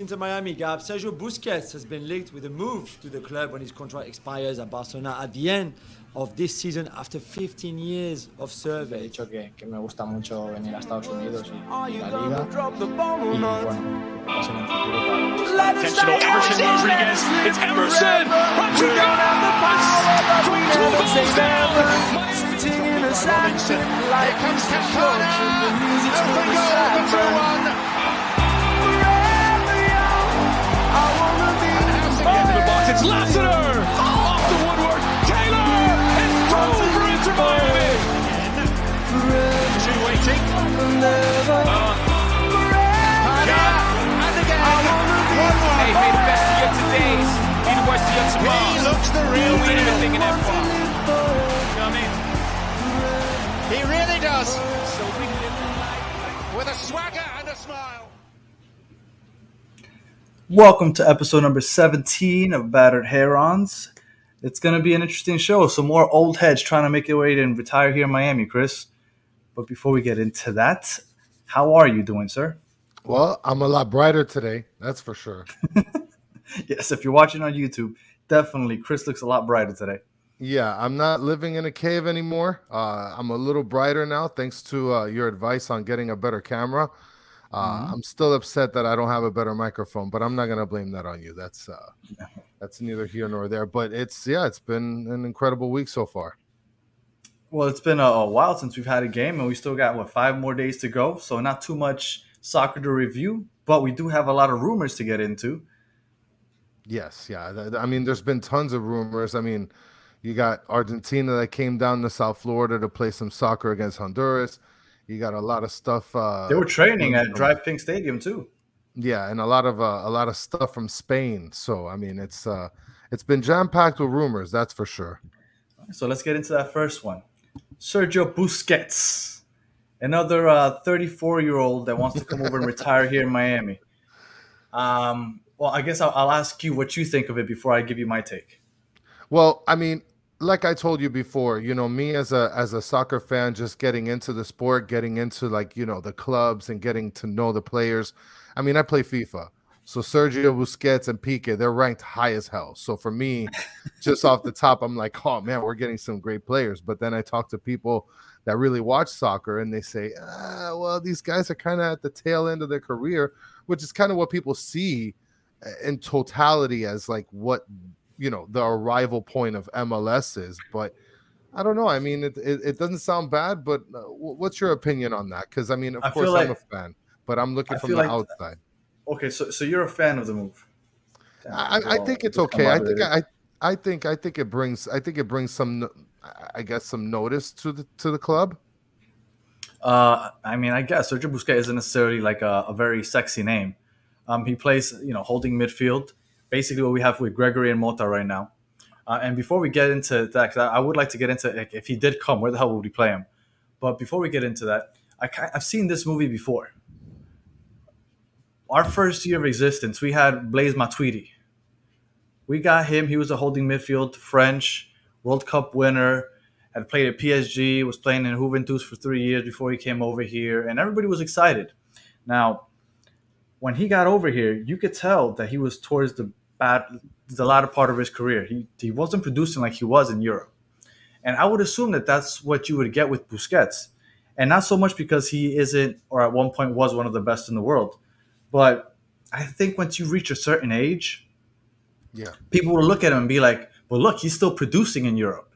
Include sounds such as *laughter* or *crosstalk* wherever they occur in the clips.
Inter Miami, Gab, Sergio Busquets has been linked with a move to the club when his contract expires at Barcelona at the end of this season after 15 years of service. He survey. dicho que, que me gusta mucho venir a Estados Unidos y, y la liga. Y bueno, pues en el futuro para Intentional Emerson Rodriguez. It's Emerson. Rodriguez. Three goals down. Robinson. Here comes Campana. Open goal for 2-1. It's Lassiter. Off the woodwork. Taylor. It's for Inter Miami. Two waiting. Uh, and again. Hey, may the best of your todays be the worst of your He looks the real We ain't even thinking that far. You know what I mean? He really does. So we live life. With a swagger and a smile. Welcome to episode number 17 of Battered Herons. It's going to be an interesting show. Some more old heads trying to make their way and retire here in Miami, Chris. But before we get into that, how are you doing, sir? Well, I'm a lot brighter today, that's for sure. *laughs* Yes, if you're watching on YouTube, definitely Chris looks a lot brighter today. Yeah, I'm not living in a cave anymore. Uh, I'm a little brighter now, thanks to uh, your advice on getting a better camera. Uh, I'm still upset that I don't have a better microphone, but I'm not gonna blame that on you. That's uh, *laughs* that's neither here nor there. But it's yeah, it's been an incredible week so far. Well, it's been a, a while since we've had a game, and we still got, what, five more days to go. So, not too much soccer to review, but we do have a lot of rumors to get into. Yes, yeah. I mean, there's been tons of rumors. I mean, you got Argentina that came down to South Florida to play some soccer against Honduras. You got a lot of stuff. Uh, They were training at Drive Pink Stadium, too. Yeah, and a lot of uh, a lot of stuff from Spain. So I mean, it's uh, it's been jam packed with rumors. That's for sure. So let's get into that first one. Sergio Busquets, another 34 year old that wants to come over and retire here in Miami. *laughs* Um, well, I guess I'll, I'll ask you what you think of it before I give you my take. Well, I mean, like I told you before, you know, me as a as a soccer fan, just getting into the sport, getting into like you know the clubs and getting to know the players. I mean, I play FIFA, so Sergio Busquets and Pique, they're ranked high as hell. So for me, *laughs* just off the top, I'm like, oh man, we're getting some great players. But then I talk to people that really watch soccer, and they say, ah, well, these guys are kind of at the tail end of their career, which is kind of what people see uh, in totality as like what you know the arrival point of MLS is. But I don't know. I mean, it it, it doesn't sound bad, but uh, what's your opinion on that? Because I mean, of I feel course, I'm a fan, but I'm looking I from the like- outside. Okay, so so you're a fan of the move. I, I think it's okay. I think I, I think I think it brings I think it brings some I guess some notice to the to the club. Uh, I mean, I guess Sergio Busquets isn't necessarily like a, a very sexy name. Um, he plays, you know, holding midfield, basically what we have with Gregore and Mota right now. Uh, and before we get into that, I would like to get into like, if he did come, where the hell would we play him? But before we get into that, I, I've seen this movie before. Our first year of existence, we had Blaise Matuidi. We got him. He was a holding midfield, French, World Cup winner, had played at PSG, was playing in Juventus for three years before he came over here, and everybody was excited. Now, when he got over here, you could tell that he was towards the bad, the latter part of his career. He he wasn't producing like he was in Europe, and I would assume that that's what you would get with Busquets, and not so much because he isn't or at one point was one of the best in the world, but I think once you reach a certain age, Yeah. people will look at him and be like, "Well, look, he's still producing in Europe."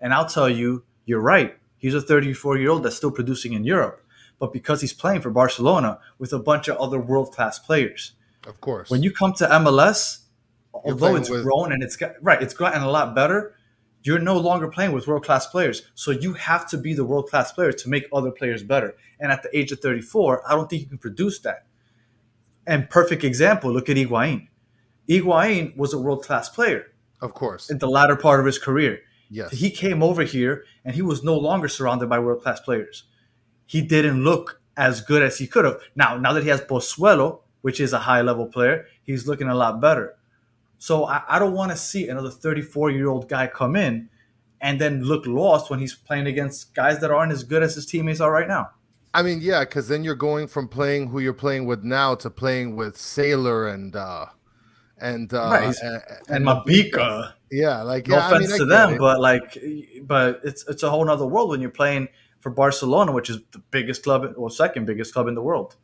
And I'll tell you, you're right. He's a 34 year old that's still producing in Europe, but because he's playing for Barcelona with a bunch of other world class players. Of course. When you come to MLS, although it's with- grown and it's got right, it's gotten a lot better. You're no longer playing with world class players, so you have to be the world class player to make other players better. And at the age of 34, I don't think you can produce that. And perfect example, look at Higuain. Higuain was a world class player of course. in the latter part of his career. Yes. He came over here and he was no longer surrounded by world class players. He didn't look as good as he could have. Now, now that he has Pozuelo, which is a high level player, he's looking a lot better. So I, I don't want to see another 34 year old guy come in and then look lost when he's playing against guys that aren't as good as his teammates are right now. I mean, yeah, because then you're going from playing who you're playing with now to playing with Sailor and uh and uh Right. and, And Mabika. yeah, like No yeah, I offense mean, I to them, it. but like, but it's it's a whole nother world when you're playing for Barcelona, which is the biggest club, or second biggest club in the world.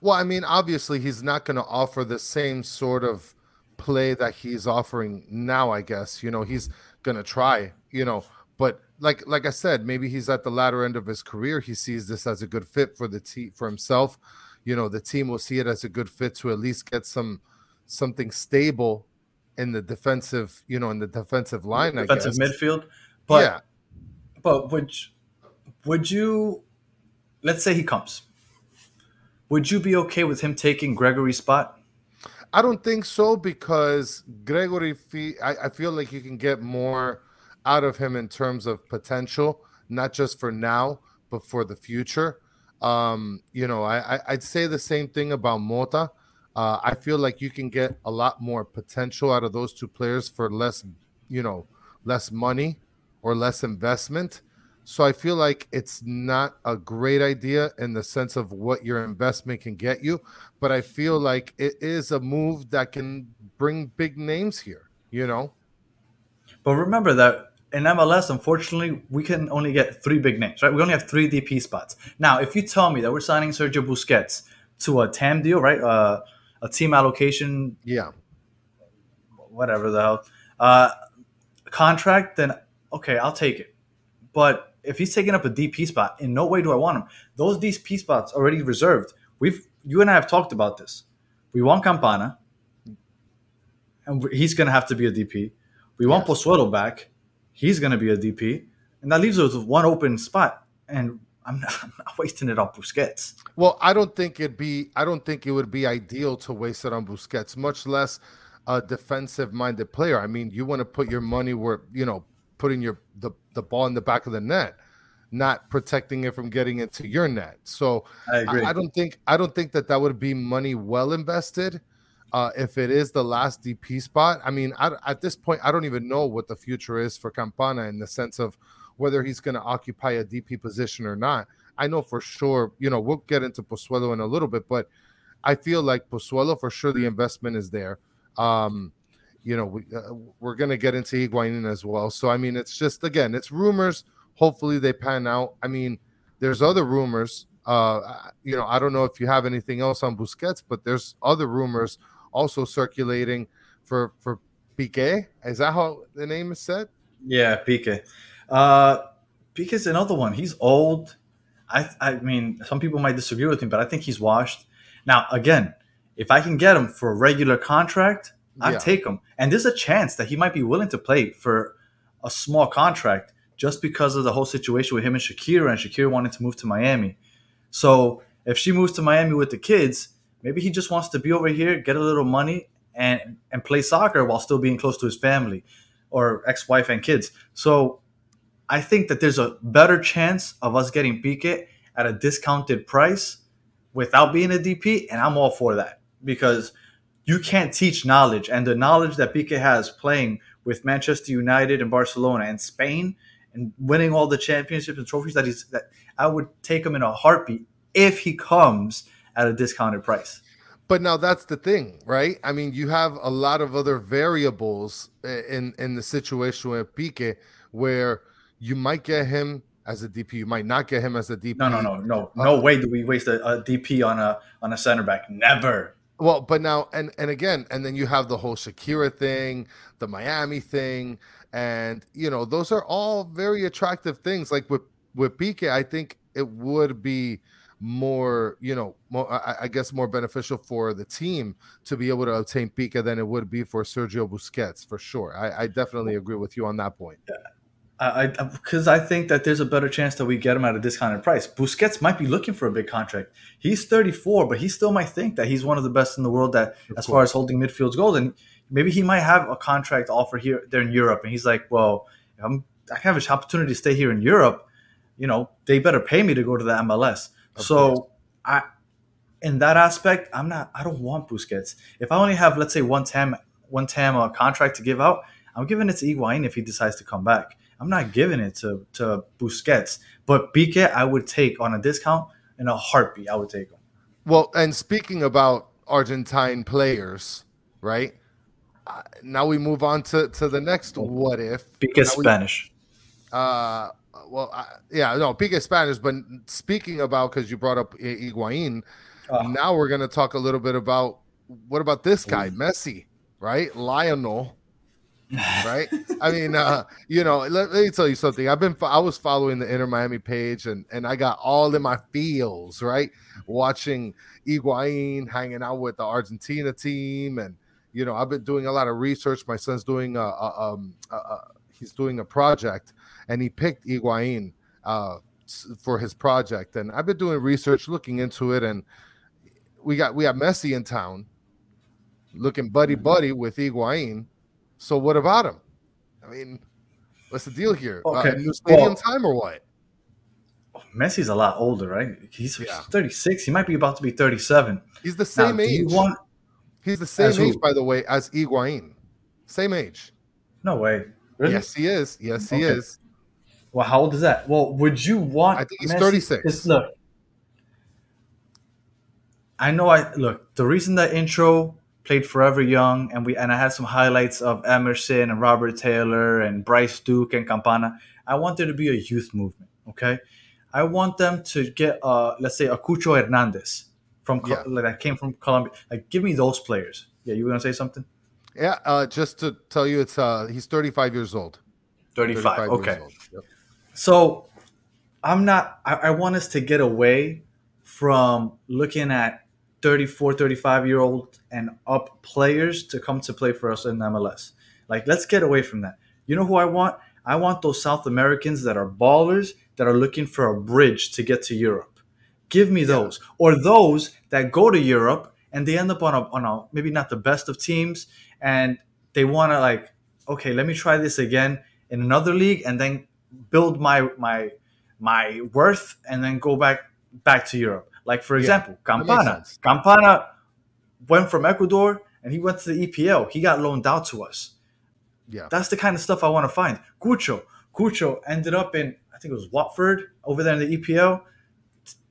Well, I mean, obviously, he's not going to offer the same sort of play that he's offering now. I guess you know he's going to try, you know, but like like I said, maybe he's at the latter end of his career. He sees this as a good fit for the team for himself. You know, the team will see it as a good fit to at least get some something stable in the defensive, you know, in the defensive line. defensive I guess. midfield. But yeah, but would would you let's say he comes? Would you be okay with him taking Gregore's spot? I don't think so because Gregore, I, I feel like you can get more out of him in terms of potential, not just for now, but for the future. Um, you know, I, I, I'd say the same thing about Mota. Uh, I feel like you can get a lot more potential out of those two players for less, you know, less money or less investment. So I feel like it's not a great idea in the sense of what your investment can get you, but I feel like it is a move that can bring big names here, you know? But remember that in MLS, unfortunately, we can only get three big names, right? We only have three DP spots. Now, if you tell me that we're signing Sergio Busquets to a TAM deal, right? Uh, a team allocation, Yeah. whatever the hell, uh, contract, then okay, I'll take it. But if he's taking up a DP spot, in no way do I want him. Those DP spots already reserved. We've you and I have talked about this. We want Campana, and he's going to have to be a DP. We want Yes. Pozuelo back. He's going to be a DP, and that leaves us with one open spot. And I'm not, I'm not wasting it on Busquets. Well, I don't think it'd be I don't think it would be ideal to waste it on Busquets, much less a defensive minded player. I mean, you want to put your money where, you know, putting your the, the ball in the back of the net, not protecting it from getting into your net. So I agree. I, I don't think I don't think that that would be money well invested. Uh, if it is the last DP spot, I mean, I, at this point, I don't even know what the future is for Campana in the sense of whether he's going to occupy a DP position or not. I know for sure, you know, we'll get into Pozuelo in a little bit, but I feel like Pozuelo for sure the investment is there. Um, you know, we, uh, we're going to get into Higuain as well. So, I mean, it's just, again, it's rumors. Hopefully they pan out. I mean, there's other rumors. Uh, you know, I don't know if you have anything else on Busquets, but there's other rumors also circulating for for Piqué. Is that how the name is said? Yeah, Pique. Uh, Pique's another one. He's old. I, I mean, some people might disagree with me, but I think he's washed. Now, again, if I can get him for a regular contract, I'd Yeah. take him. And there's a chance that he might be willing to play for a small contract just because of the whole situation with him and Shakira, and Shakira wanted to move to Miami. So if she moves to Miami with the kids, maybe he just wants to be over here, get a little money, and and play soccer while still being close to his family or ex-wife and kids. So I think that there's a better chance of us getting Pique at a discounted price without being a DP, and I'm all for that because you can't teach knowledge, and the knowledge that Pique has playing with Manchester United and Barcelona and Spain and winning all the championships and trophies that he's that I would take him in a heartbeat if he comes at a discounted price. But now that's the thing, right? I mean, you have a lot of other variables in in the situation with Pique where you might get him as a DP, you might not get him as a DP. No, no, no, no, uh, no way do we waste a, a DP on a on a center back. Never. Well, but now and and again, and then you have the whole Shakira thing, the Miami thing, and you know those are all very attractive things. Like with with Pique, I think it would be more, you know, more I, I guess more beneficial for the team to be able to obtain Pique than it would be for Sergio Busquets for sure. I, I definitely agree with you on that point. I because I, think that there's a better chance that we get him at a discounted price. Busquets might be looking for a big contract. He's 34, but he still might think that he's one of the best in the world that as far as holding midfields goes. And maybe he might have a contract offer here there in Europe, and he's like, well, I'm, I have an opportunity to stay here in Europe. You know, they better pay me to go to the MLS. Of so course. I, in that aspect, I'm not. I don't want Busquets. If I only have, let's say, one TAM one TAM uh, contract to give out, I'm giving it to Higuain if he decides to come back. I'm not giving it to to Busquets. But Pique, I would take on a discount, in a heartbeat. I would take him. Well, and speaking about Argentine players, right? Uh, now we move on to, to the next what if. We- Spanish. Uh, well, I, yeah, no, Pique Spanish. But speaking about because you brought up Higuain, Uh, now we're gonna talk a little bit about what about this guy, Messi, right? Lionel, right? I mean, uh, you know, let, let me tell you something. I've been I was following the Inter Miami page, and and I got all in my feels, right? Watching Higuain hanging out with the Argentina team, and you know, I've been doing a lot of research. My son's doing a, a um, a, a, he's doing a project, and he picked Higuain uh, for his project, and I've been doing research, looking into it, and we got we got Messi in town, looking buddy buddy with Higuain. So what about him? I mean, what's the deal here? Uh, Okay, new stadium well- time or what? Messi's a lot older, right? He's Yeah. 36. He might be about to be 37. He's the Now, same you age. want? He's the same As who? age, by the way, as Higuain. Same age. No way. Really? Yes, he is. Yes, he Okay. is. Well, how old is that? Well, would you want? I think he's Messi- 36. 'cause Look, I know. I look. The reason that intro played forever young, and we and I had some highlights of Emerson and Robert Taylor and Bryce Duke and Campana. I want there to be a youth movement. Okay, I want them to get, uh, let's say, a Cucho Hernandez from Yeah. like, that came from Colombia. Like, give me those players. Yeah, you were gonna say something? Yeah, uh, just to tell you, it's uh, he's 35 years old. 35. years Okay. old. Yep. So I'm not, I, I want us to get away from looking at 34, 35 year old and up players to come to play for us in MLS. Like, let's get away from that. You know who I want? I want those South Americans that are ballers that are looking for a bridge to get to Europe. Give me those. Or those that go to Europe and they end up on a, on a maybe not the best of teams and they want to like, okay, let me try this again in another league and then build my my my worth and then go back back to Europe. Like for example, makes Campana. Campana went from Ecuador and he went to the EPL. He got loaned out to us. Yeah. That's the kind of stuff I want to find. Cucho. Cucho ended up in I think it was Watford over there in the EPL.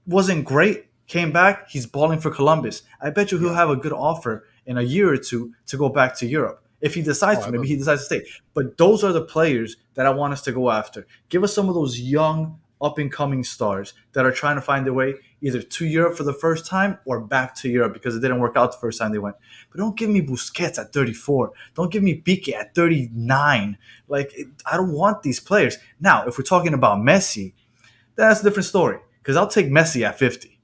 Wasn't great. Came back. He's balling for Columbus. I bet you he'll have a good offer in a year or two to go back to Europe. If he decides Oh, to, maybe he decides to stay. But those are the players that I want us to go after. Give us some of those young, up and coming stars that are trying to find their way either to Europe for the first time or back to Europe because it didn't work out the first time they went. But don't give me Busquets at 34. Don't give me Pique at 39. Like, it, I don't want these players. Now, if we're talking about Messi, that's a different story because I'll take Messi at 50.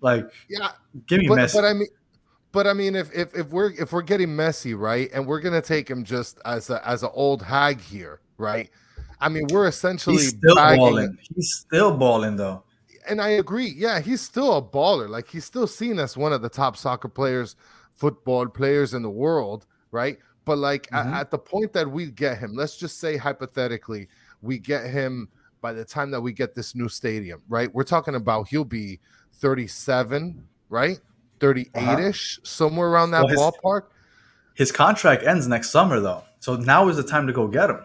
Like, Yeah. give me But, Messi. but I mean, but I mean, if, if if we're if we're getting Messi right, and we're gonna take him just as a as an old hag here, right? I mean, we're essentially He's still bagging- balling. He's still balling, though. and I agree. Yeah, he's still a baller. Like he's still seen as one of the top soccer players, football players in the world, right? But like a- Mhm. at, the point that we get him, let's just say hypothetically, we get him by the time that we get this new stadium, right? We're talking about he'll be 37, right? 38ish, somewhere around that Well, his- ballpark. His contract ends next summer, though. So now is the time to go get him.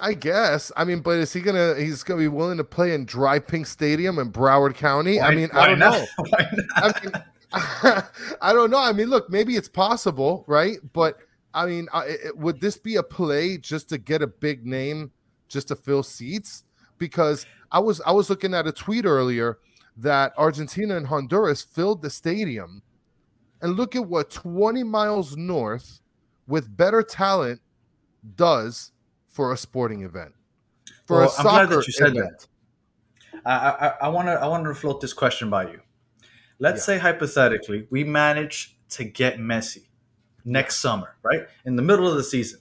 I guess. I mean, but is he gonna? He's gonna be willing to play in Dry Pink Stadium in Broward County. I mean, why I don't not? know. *laughs* Why? I mean, *laughs* I don't know. I mean, look, maybe it's possible, right? But I mean, it- would this be a play just to get a big name, just to fill seats? Because I was I was looking at a tweet earlier that Argentina and Honduras filled the stadium, and look at what 20 miles north, with better talent, does for a sporting event, for Well, a I'm glad soccer that you said that. event. I want to I want to float this question by you. Let's Yeah. say hypothetically we manage to get Messi next summer, right in the middle of the season.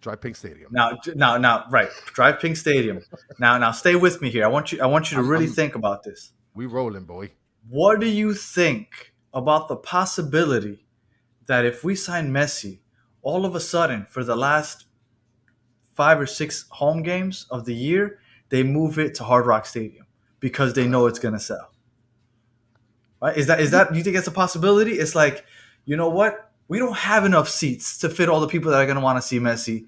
Dry Pink Stadium. Now, now, now, right, Drive Pink Stadium. *laughs* Now, now, stay with me here. I want you. I want you to really I'm- think about this. We rolling, boy. What do you think about the possibility that if we sign Messi, all of a sudden, for the last five or six home games of the year, they move it to Hard Rock Stadium because they know it's going to sell? Right? Is that is that? You think it's a possibility? It's like, you know what? We don't have enough seats to fit all the people that are going to want to see Messi.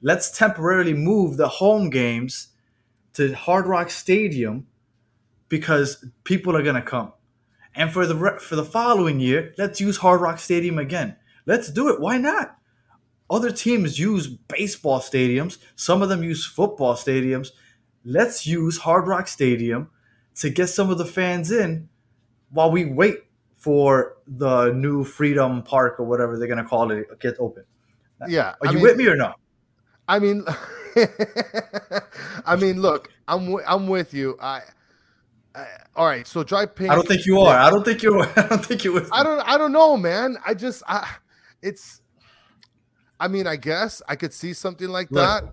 Let's temporarily move the home games to Hard Rock Stadium because people are gonna come. And for the for the following year, let's use Hard Rock Stadium again. Let's do it. Why not? Other teams use baseball stadiums. Some of them use football stadiums. Let's use Hard Rock Stadium to get some of the fans in while we wait for the new Freedom Park or whatever they're gonna call it get open. Yeah, Are I you mean- with me or no? I mean, *laughs* I mean, look, I'm wi- I'm with you. I, I all right. So dry pink. I don't think you are. I don't think you're. *laughs* I don't think you're. I don't. I don't know, man. I just. I. It's. I mean, I guess I could see something like Look, that.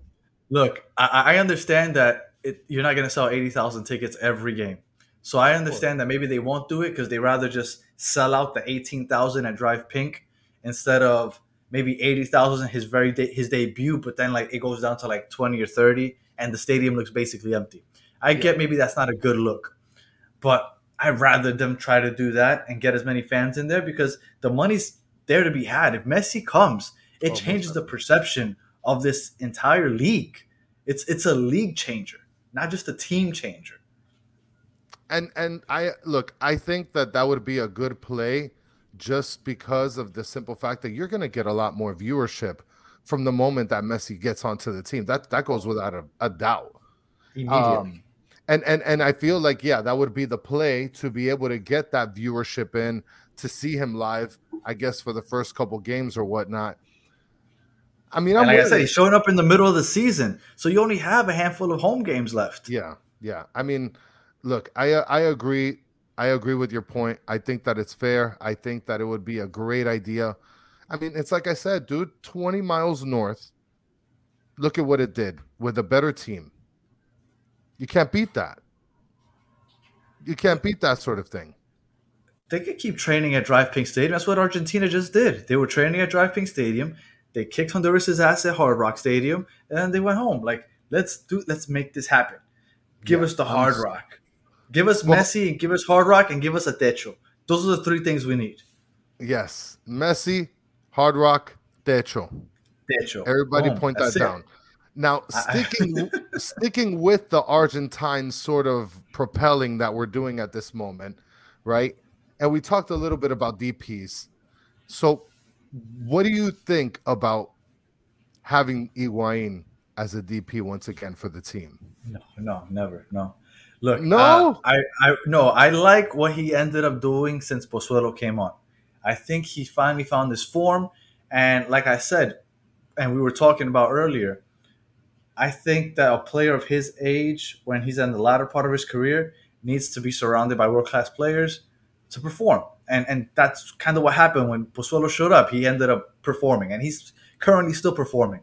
Look, I, I understand that it, you're not going to sell 80,000 tickets every game. So I understand that maybe they won't do it because they rather just sell out the 18,000 and Drive Pink instead of maybe 80,000 his very de- his debut, but then like it goes down to like 20 or 30 and the stadium looks basically empty. I get maybe that's not a good look, but I'd rather them try to do that and get as many fans in there because the money's there to be had. If Messi comes, it most changes the perception of this entire league. It's it's a league changer, not just a team changer. And and I look. I think that that would be a good play, just because of the simple fact that you're going to get a lot more viewership from the moment that Messi gets onto the team. That that goes without a, a doubt. Immediately. Um, and and and I feel like yeah, that would be the play to be able to get that viewership in to see him live. I guess for the first couple games or whatnot. I mean, like I said, he's showing up in the middle of the season, so you only have a handful of home games left. yeah, yeah. I mean, look, I uh, I agree. I agree with your point. I think that it's fair. I think that it would be a great idea. I mean, it's like I said, dude, 20 miles north. Look at what it did with a better team. You can't beat that. You can't beat that sort of thing. They could keep training at Drive Pink Stadium. That's what Argentina just did. They were training at Drive Pink Stadium. They kicked Honduras' ass at Hard Rock Stadium, and then they went home. Like, let's do, let's make this happen. Give Yeah, us the Hard Rock. Give us Well- Messi, and give us Hard Rock, and give us a Techo. Those are the three things we need. Yes, Messi, Hard Rock, Techo. Techo. Everybody Boom. point that That's it. down. Now, sticking *laughs* sticking with the Argentine sort of propelling that we're doing at this moment, right? And we talked a little bit about DPs. So, what do you think about having Higuain as a DP once again for the team? No, no, never, no. Look, No? uh, I, I, no, I like what he ended up doing since Pozuelo came on. I think he finally found his form, and like I said, and we were talking about earlier, I think that a player of his age, when he's in the latter part of his career, needs to be surrounded by world class players to perform, and and that's kind of what happened when Pozuelo showed up. He ended up performing, and he's currently still performing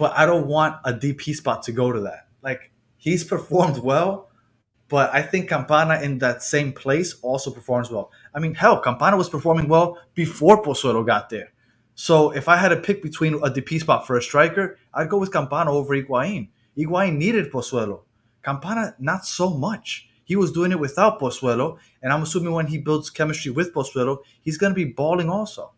but I don't want a DP spot to go to that. Like he's performed well, but I think Campana in that same place also performs well. I mean, hell, Campana was performing well before Pozuelo got there. So if I had to pick between a DP spot for a striker, I'd go with Campana over Higuain. Higuain needed Pozuelo. Campana, not so much. He was doing it without Pozuelo, and I'm assuming when he builds chemistry with Pozuelo, he's going to be balling also.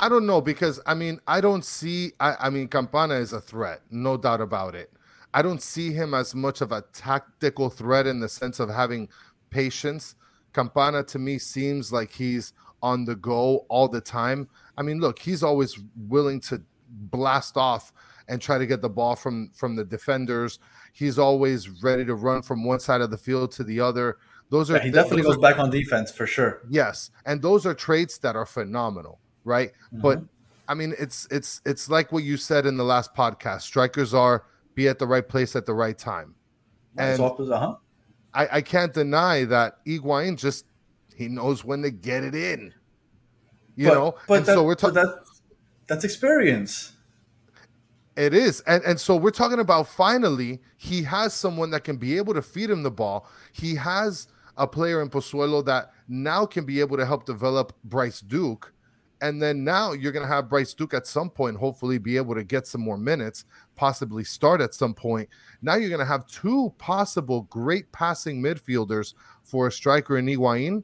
I don't know because I mean I don't see I, I mean Campana is a threat, no doubt about it. I don't see him as much of a tactical threat in the sense of having patience. Campana to me seems like he's on the go all the time. I mean, look, he's always willing to blast off and try to get the ball from from the defenders. He's always ready to run from one side of the field to the other. Those are Yeah, he definitely goes are- back on defense for sure. Yes, and those are traits that are phenomenal, right? But I mean, it's it's it's like what you said in the last podcast. Strikers are be at the right place at the right time, and uh-huh. I, I can't deny that Higuain just he knows when to get it in. You But- know, but and that, so we're but talking. that, that's experience. It is. And and so we're talking about finally he has someone that can be able to feed him the ball. He has a player in Pozuelo that now can be able to help develop Bryce Duke. And then now you're going to have Bryce Duke at some point hopefully be able to get some more minutes, possibly start at some point. Now you're going to have two possible great passing midfielders for a striker in Higuain.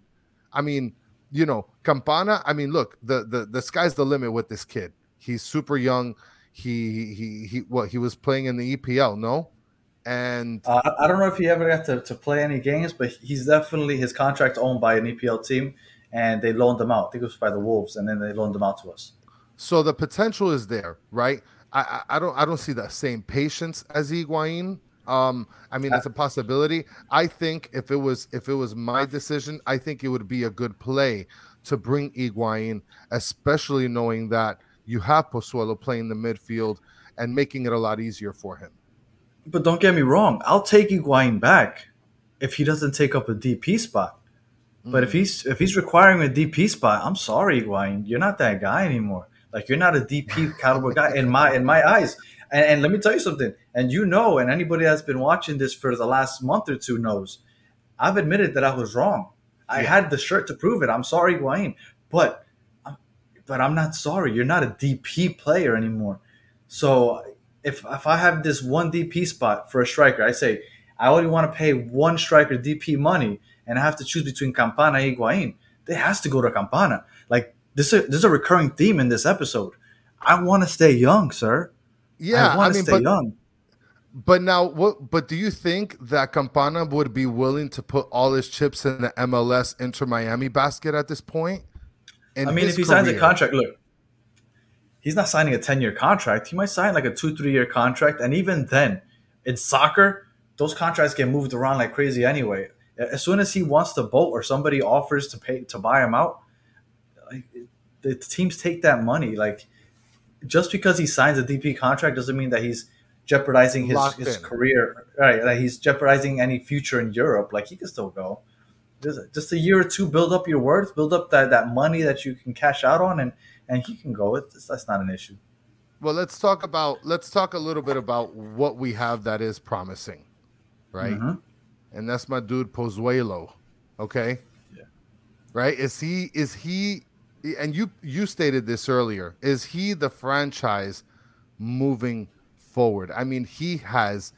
I mean, you know, Campana, I mean, look, the the the sky's the limit with this kid. He's super young he he he what he was playing in the EPL, no? And Uh, I- don't know if he ever got to, to play any games, but he's definitely his contract owned by an EPL team, and they loaned him out. I think it was by the Wolves, and then they loaned him out to us. so the potential is there, right? I, I I don't I don't see the same patience as Higuain. Um, I mean, it's a possibility. I think if it was if it was my decision, I think it would be a good play to bring Higuain, especially knowing that you have Pozuelo playing the midfield and making it a lot easier for him. But don't get me wrong, I'll take Higuain back if he doesn't take up a DP spot. But if hmm. he's if he's requiring a DP spot, I'm sorry, Higuain, you're not that guy anymore. Like you're not a DP *laughs* caliber guy in my in my eyes. And, and let me tell you something. And you know, and anybody that's been watching this for the last month or two knows, I've admitted that I was wrong. I had the shirt to prove it. I'm sorry, Higuain, but but I'm not sorry. You're not a DP player anymore. So if if I have this one DP spot for a striker, I say I only want to pay one striker DP money, and I have to choose between Campana and Higuain. It has to go to Campana. Like this, is, this is a recurring theme in this episode. I want to stay young, sir. Yeah, I I, want to mean, stay but young. But now, what? But do you think that Campana would be willing to put all his chips in the MLS Inter Miami basket at this point? I mean, if he signs a contract, look, he's not signing a 10 year contract. He might sign like a two, three year contract. And even then, in soccer, those contracts get moved around like crazy anyway. As soon as he wants to vote or somebody offers to pay to buy him out, like, the teams take that money. Like, just because he signs a DP contract doesn't mean that he's jeopardizing his, Locked his in. career, right? Like he's jeopardizing any future in Europe. Like he can still go. Just, just a year or two, build up your worth, build up that, that money that you can cash out on, and and he can go. It's, that's not an issue. Well, let's talk about let's talk a little bit about what we have that is promising, right? Mhm. And that's my dude Pozuelo. Okay. Yeah. Right? Is he is he and you you stated this earlier. Is he the franchise moving forward? I mean, he has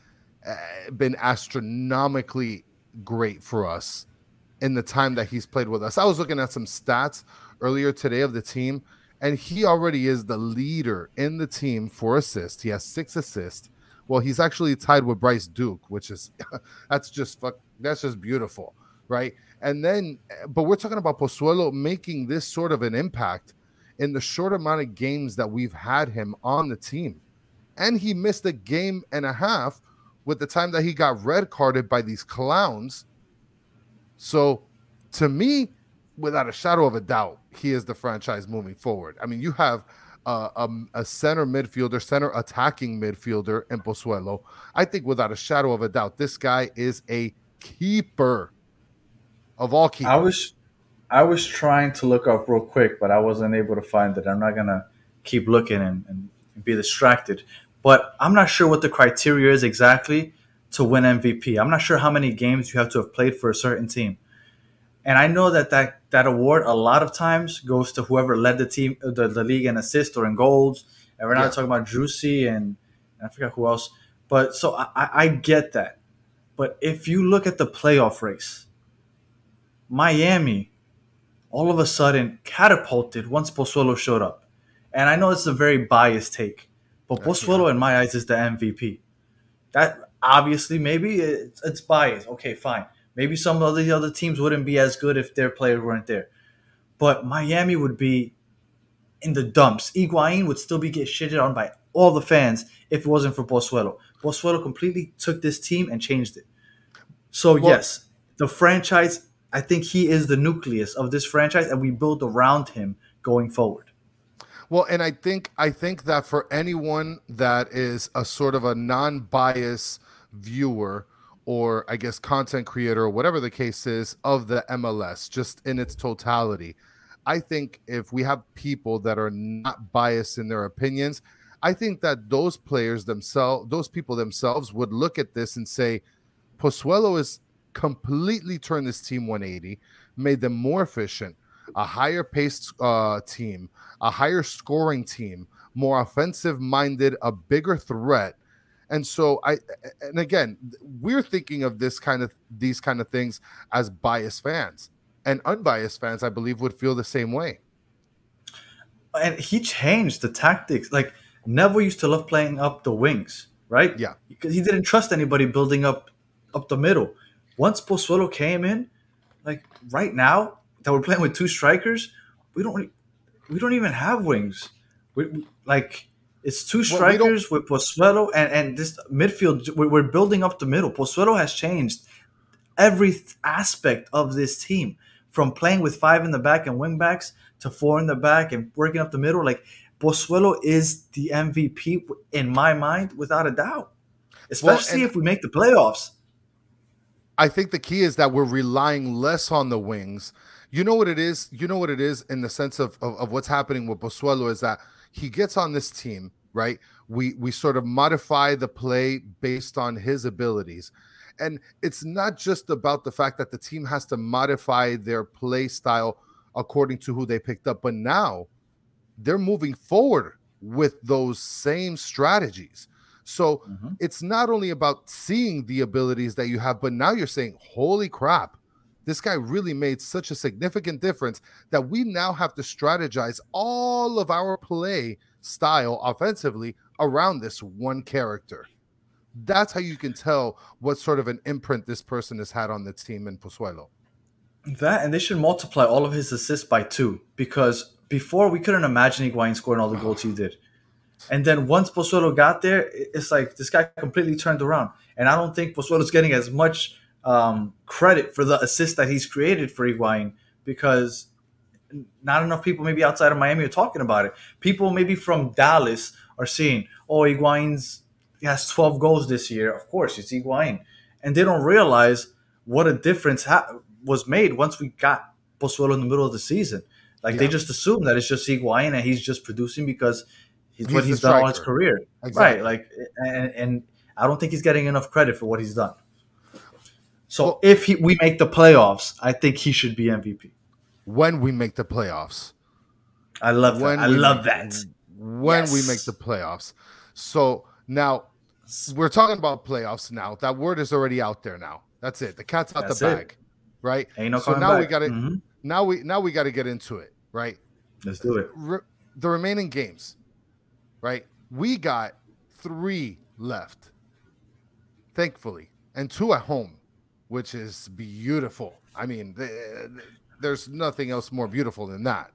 uh, been astronomically great for us in the time that he's played with us. I was looking at some stats earlier today of the team, and he already is the leader in the team for assists. He has six assists. Well, he's actually tied with Bryce Duke, which is *laughs* that's just fuck, that's just beautiful, right? And then, but we're talking about Pozuelo making this sort of an impact in the short amount of games that we've had him on the team, and he missed a game and a half with the time that he got red carded by these clowns. So, to me, without a shadow of a doubt, he is the franchise moving forward. I mean, you have uh, um, a center midfielder, center attacking midfielder in Pozuelo. I think without a shadow of a doubt, this guy is a keeper of all keepers. I was I was trying to look up real quick, but I wasn't able to find it. I'm not gonna keep looking and, and be distracted. But I'm not sure what the criteria is exactly to win MVP. I'm not sure how many games you have to have played for a certain team. And I know that that, that award a lot of times goes to whoever led the team, the, the league in assists or in goals. And we're not Yeah. talking about Juicy and, and I forgot who else. But so I, I get that. But if you look at the playoff race, Miami all of a sudden catapulted once Pozuelo showed up. And I know it's a very biased take, but Pozuelo, in my eyes, is the MVP. That obviously, maybe it's, it's biased. Okay, fine. Maybe some of the other teams wouldn't be as good if their players weren't there. But Miami would be in the dumps. Higuain would still be get shitted on by all the fans if it wasn't for Pozuelo. Pozuelo completely took this team and changed it. So Well- yes, the franchise. I think he is the nucleus of this franchise, and we build around him going forward. Well, and I think I think that for anyone that is a sort of a non-bias viewer or I guess content creator or whatever the case is of the MLS just in its totality, I think if we have people that are not biased in their opinions, I think that those players themselves, those people themselves would look at this and say Pozuelo has completely turned this team 180, made them more efficient, a higher paced uh, team, a higher scoring team, more offensive minded, a bigger threat. And so I and again, we're thinking of this kind of these kind of things as biased fans. And unbiased fans, I believe, would feel the same way. and he changed the tactics. Like Neville used to love playing up the wings. right? Yeah. because he didn't trust anybody building up up the middle. Once Pozuelo came in, like right now that we're playing with two strikers, we don't we don't even have wings. We, we- like it's two Well, we strikers with Pozuelo and and this midfield. We're, building up the middle. Pozuelo has changed every aspect of this team from playing with five in the back and wing backs to four in the back and working up the middle. Like Pozuelo is the MVP in my mind, without a doubt. Especially and- if we make the playoffs. I think the key is that we're relying less on the wings. You know what it is? You know what it is in the sense of, of, of what's happening with Pozuelo is that he gets on this team, right? We we sort of modify the play based on his abilities. And it's not just about the fact that the team has to modify their play style according to who they picked up, but now they're moving forward with those same strategies. So Mhm. it's not only about seeing the abilities that you have, but now you're saying, holy crap, this guy really made such a significant difference that we now have to strategize all of our play style offensively around this one character. That's how you can tell what sort of an imprint this person has had on the team in Pozuelo. That and they should multiply all of his assists by two because before we couldn't imagine Higuain scoring all the goals he did. And then once Pozuelo got there, it's like this guy completely turned around. And I don't think Pozuelo's getting as much um, credit for the assist that he's created for Higuain because not enough people maybe outside of Miami are talking about it. People maybe from Dallas are seeing, oh, Higuain's he has 12 goals this year. Of course, it's Higuain. And they don't realize what a difference ha- was made once we got Pozuelo in the middle of the season. Like they just assume that it's just Higuain and he's just producing because he's, He's what he's done all his career. Exactly. Right. Like, and, and I don't think he's getting enough credit for what he's done. So Well- if he, we make the playoffs, I think he should be MVP. When we make the playoffs, I love that. when I we love make- that. when we make the playoffs. So now we're talking about playoffs now. That word is already out there now. That's it. The cat's out That's the it. bag. Right? Ain't no so now we got to Mhm. now we now we got to get into it, right? Let's do it. Re- the remaining games, right? We got 3 left. Thankfully, and two at home, which is beautiful. I mean, th- th- there's nothing else more beautiful than that.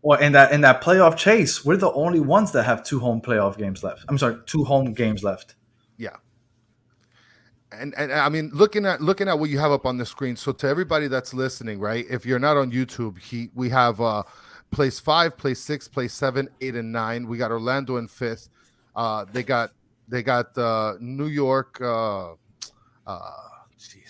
Well, in that in that playoff chase, we're the only ones that have two home playoff games left. I'm sorry, two home games left. Yeah. And and I mean looking at looking at what you have up on the screen. So to everybody that's listening, right? If you're not on YouTube, he we have uh place five, place six, place seven, eight, and nine. We got Orlando in fifth. Uh they got they got uh New York uh uh.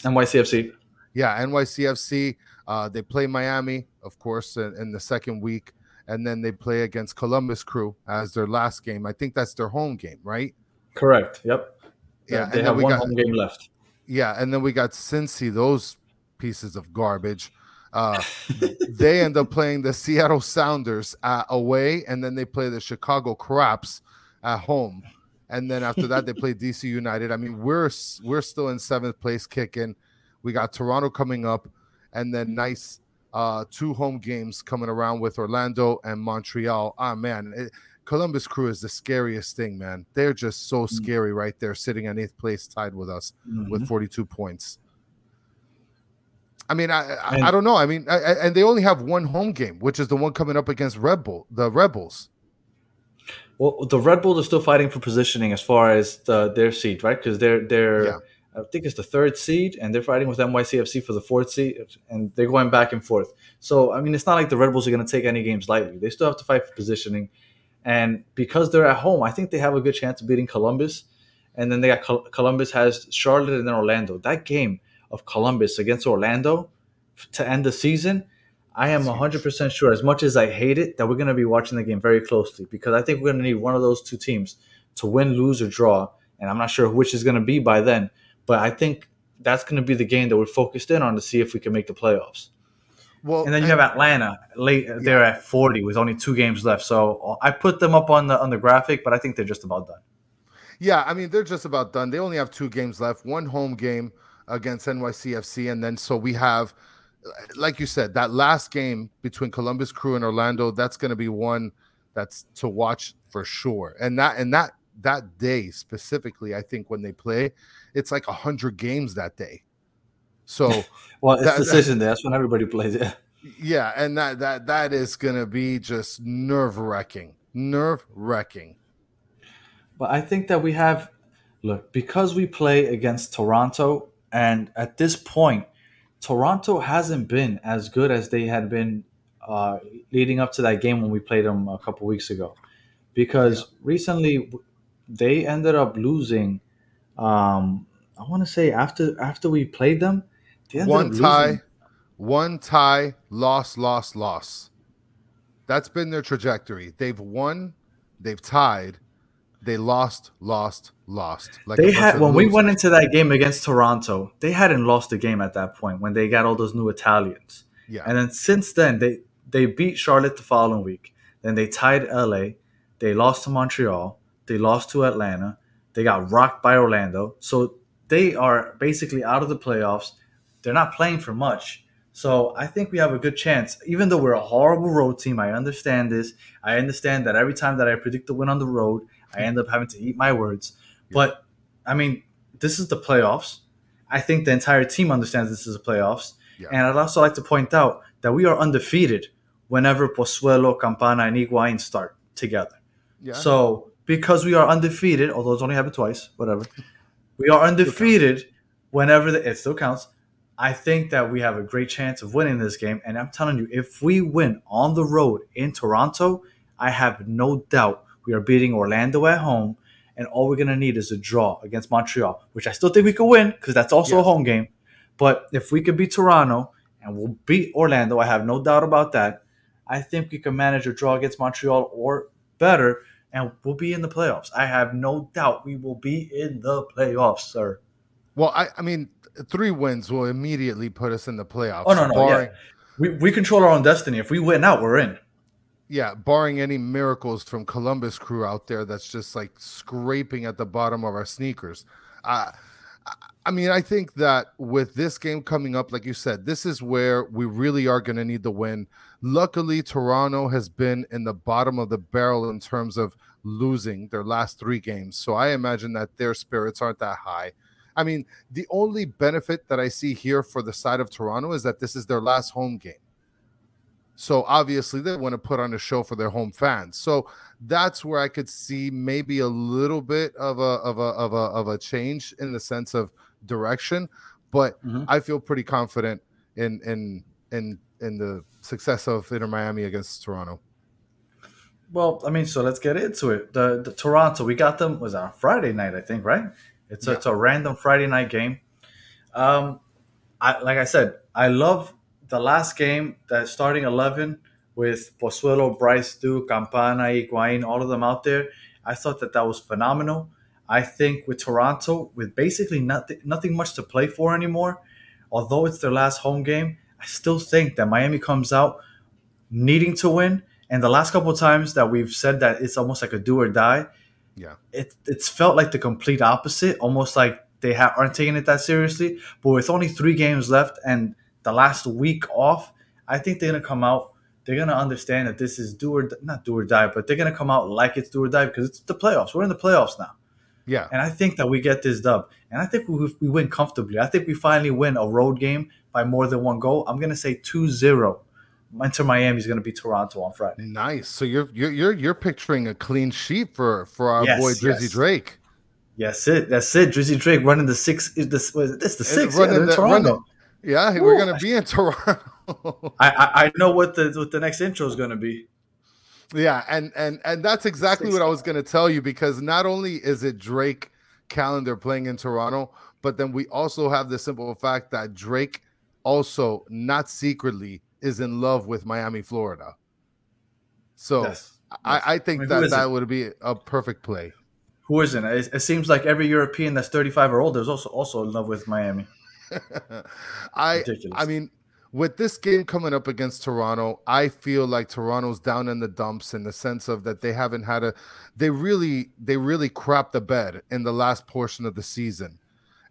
NYCFC. yeah, NYCFC. Uh they play Miami, of course, in, in the second week, and then they play against Columbus Crew as their last game. I think that's their home game, right? Correct. Yep. Yeah, They then have we one got- home game left. Yeah, and then we got Cincy, those pieces of garbage. Uh, *laughs* they end up playing the Seattle Sounders uh, away, and then they play the Chicago Craps at home, and then after that they play DC United. I mean, we're we're still in seventh place, kicking. We got Toronto coming up, and then nice uh, two home games coming around with Orlando and Montreal. Ah, man, it, Columbus Crew is the scariest thing, man. They're just so scary right there, sitting in eighth place, tied with us with Mhm. 42 points. I mean, I I, And- I don't know. I mean, I, I- and they only have one home game, which is the one coming up against Red Bull, the Rebels. Well, the Red Bulls are still fighting for positioning as far as the, their seed, right? Because they're they're Yeah. I think it's the third seed, and they're fighting with NYCFC for the fourth seed, and they're going back and forth. So I mean, it's not like the Red Bulls are going to take any games lightly. They still have to fight for positioning, and because they're at home, I think they have a good chance of beating Columbus. And then they got Col- Columbus has Charlotte and then Orlando. That game of Columbus against Orlando to end the season, I am 100% sure, as much as I hate it, that we're going to be watching the game very closely because I think we're going to need one of those two teams to win, lose, or draw. And I'm not sure which is going to be by then, but I think that's going to be the game that we're focused in on to see if we can make the playoffs. Well, And then you have Atlanta late. They're at 40 with only two games left. So I put them up on the on the graphic, but I think they're just about done. yeah, I mean, they're just about done. They only have two games left, one home game against NYCFC, and then so we have, like you said, that last game between Columbus Crew and Orlando. That's going to be one that's to watch for sure. And that and that that day specifically, I think when they play, it's like a hundred games that day. So *laughs* well, it's that- decision day. That's when everybody plays. Yeah. yeah, and that that that is gonna be just nerve wracking, nerve wracking. But I think that we have look because we play against Toronto, and at this point, Toronto hasn't been as good as they had been uh, leading up to that game when we played them a couple weeks ago. Because recently, they ended up losing. Um, I want to say after after we played them, they ended One up tie, one tie, loss, loss, loss. That's been their trajectory. They've won, they've tied, they lost, lost, lost. Like They had when we went into that game against Toronto, they hadn't lost the game at that point when they got all those new Italians. Yeah. And then since then, they they beat Charlotte the following week. Then they tied LA. They lost to Montreal. They lost to Atlanta. They got rocked by Orlando. So they are basically out of the playoffs. They're not playing for much. So I think we have a good chance. Even though we're a horrible road team, I understand this. I understand that every time that I predict the win on the road, I end up having to eat my words. But I mean, this is the playoffs. I think the entire team understands this is the playoffs. Yeah. And I'd also like to point out that we are undefeated whenever Pozuelo, Campana, and Higuain start together. yeah. So because we are undefeated, although it's only happened twice, whatever, we are undefeated whenever the, it still counts. I think that we have a great chance of winning this game. And I'm telling you, if we win on the road in Toronto, I have no doubt we are beating Orlando at home. And all we're going to need is a draw against Montreal, which I still think we could win because that's also a home game. But if we could beat Toronto and we'll beat Orlando, I have no doubt about that. I think we can manage a draw against Montreal or better, and we'll be in the playoffs. I have no doubt we will be in the playoffs, sir. well, I, I mean, three wins will immediately put us in the playoffs. Oh no, no, barring, yeah. We, we control our own destiny. If we win out, we're in. Yeah, barring any miracles from Columbus crew out there that's just like scraping at the bottom of our sneakers. Uh, I- mean, I think that with this game coming up, like you said, this is where we really are going to need the win. Luckily, Toronto has been in the bottom of the barrel in terms of losing their last three games. So I imagine that their spirits aren't that high. I mean, the only benefit that I see here for the side of Toronto is that this is their last home game. So obviously they want to put on a show for their home fans. So that's where I could see maybe a little bit of a of a of a of a change in the sense of direction. But Mhm. I feel pretty confident in in in in the success of Inter Miami against Toronto. Well, I mean, so let's get into it. The, the Toronto, we got them was on Friday night, I think, right? It's a, Yeah. it's a random Friday night game. Um, I like I said, I love the last game that starting eleven with Pozuelo, Bryce Duke, Campana, Higuain, all of them out there. I thought that that was phenomenal. I think with Toronto, with basically nothing nothing much to play for anymore, although it's their last home game, I still think that Miami comes out needing to win. And the last couple of times that we've said that it's almost like a do or die, Yeah. it it's felt like the complete opposite. Almost like they ha- aren't taking it that seriously. But with only three games left and the last week off, I think they're gonna come out. They're gonna understand that this is do or not do or die, but they're gonna come out like it's do or die because it's the playoffs. We're in the playoffs now. Yeah. And I think that we get this dub. And I think we, we win comfortably. I think we finally win a road game by more than one goal. I'm going to say 2 0. Inter Miami is going to be Toronto on Friday. Nice. So you're you're you're you're picturing a clean sheet for for our Yes, boy Drizzy yes. Drake. Yes, it. That's it. Drizzy Drake running the six. Is this, this the uh, six? running yeah, the- Toronto. running- Yeah, we're gonna be in Toronto. *laughs* I, I I know what the what the next intro is going to be. Yeah, and and and that's exactly what I was going to tell you because not only is it Drake calendar playing in Toronto, but then we also have the simple fact that Drake also not secretly is in love with Miami, Florida. So Yes. I, I think I mean, who that is that it? would be a perfect play. Who isn't? It, it seems like every European that's 35 or older is also also in love with Miami. *laughs* I Ridiculous. I mean, with this game coming up against Toronto, I feel like Toronto's down in the dumps in the sense of that they haven't had a they really they really crapped the bed in the last portion of the season.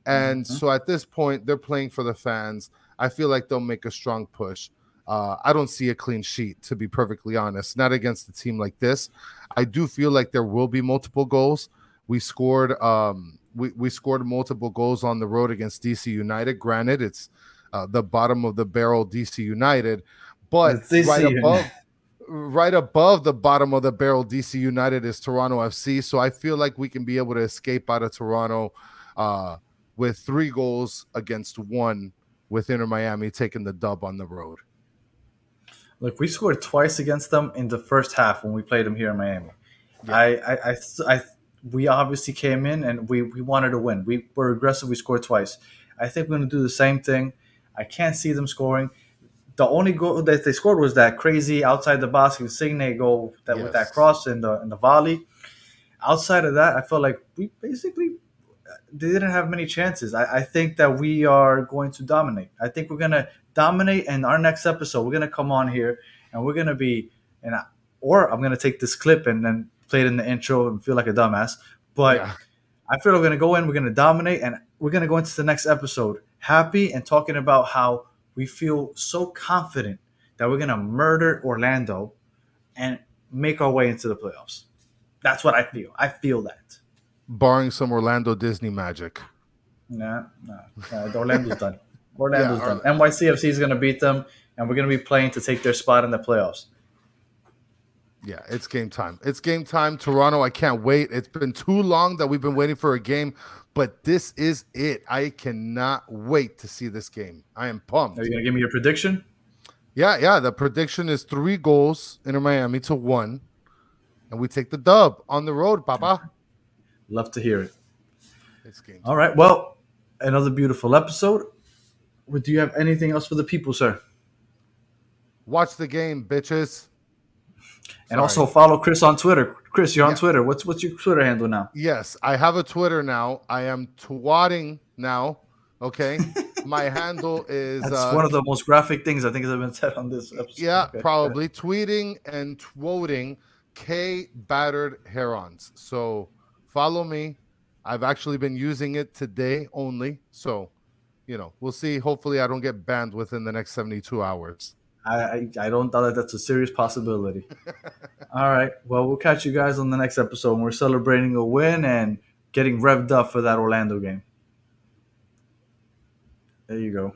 And Mhm. so at this point, they're playing for the fans. I feel like they'll make a strong push. Uh, I don't see a clean sheet, to be perfectly honest, not against a team like this. I do feel like there will be multiple goals, We scored um we, we scored multiple goals on the road against DC United. Granted, it's uh, the bottom of the barrel DC United, but DC right United. above right above the bottom of the barrel DC United is Toronto FC. So I feel like we can be able to escape out of Toronto uh with three goals against one with Inter Miami taking the dub on the road. Look, we scored twice against them in the first half when we played them here in Miami. I, I, I, I, we obviously came in and we, we wanted to win. We were aggressive. We scored twice. I think we're going to do the same thing. I can't see them scoring. The only goal that they scored was that crazy outside the box Insigne goal that with that cross in the in the volley. Outside of that, I felt like we basically uh, they didn't have many chances. I, I think that we are going to dominate. I think we're gonna dominate. And our next episode, we're gonna come on here and we're gonna be and I, or I'm gonna take this clip and then play it in the intro and feel like a dumbass. But Yeah. I feel we're gonna go in, we're gonna dominate, and we're gonna go into the next episode happy and talking about how we feel so confident that we're gonna murder Orlando and make our way into the playoffs. That's what I feel. I feel that. Barring some Orlando Disney magic. Nah, nah, nah Orlando's done. *laughs* Orlando's Yeah, done. NYCFC is gonna beat them, and we're gonna be playing to take their spot in the playoffs. Yeah, it's game time. It's game time. Toronto, I can't wait. It's been too long that we've been waiting for a game, but this is it. I cannot wait to see this game. I am pumped. Are you gonna give me your prediction? Yeah, yeah. The prediction is three goals in Miami to one, and we take the dub on the road, Papa. Love to hear it. It's game. Time. All right. Well, another beautiful episode. Do you have anything else for the people, sir? Watch the game, bitches. And Sorry. also follow Chris on Twitter. Chris, you're on Yeah. Twitter. What's what's your Twitter handle now? Yes, I have a Twitter now. I am twatting now. Okay, *laughs* my handle is That's uh, one of the most graphic things I think has been said on this episode. Yeah, Okay. probably tweeting and twoting K battered herons. So follow me. I've actually been using it today only. So, you know, we'll see. Hopefully, I don't get banned within the next 72 hours. I, I I don't doubt that that's a serious possibility. *laughs* All right. Well, we'll catch you guys on the next episode. When we're celebrating a win and getting revved up for that Orlando game. There you go.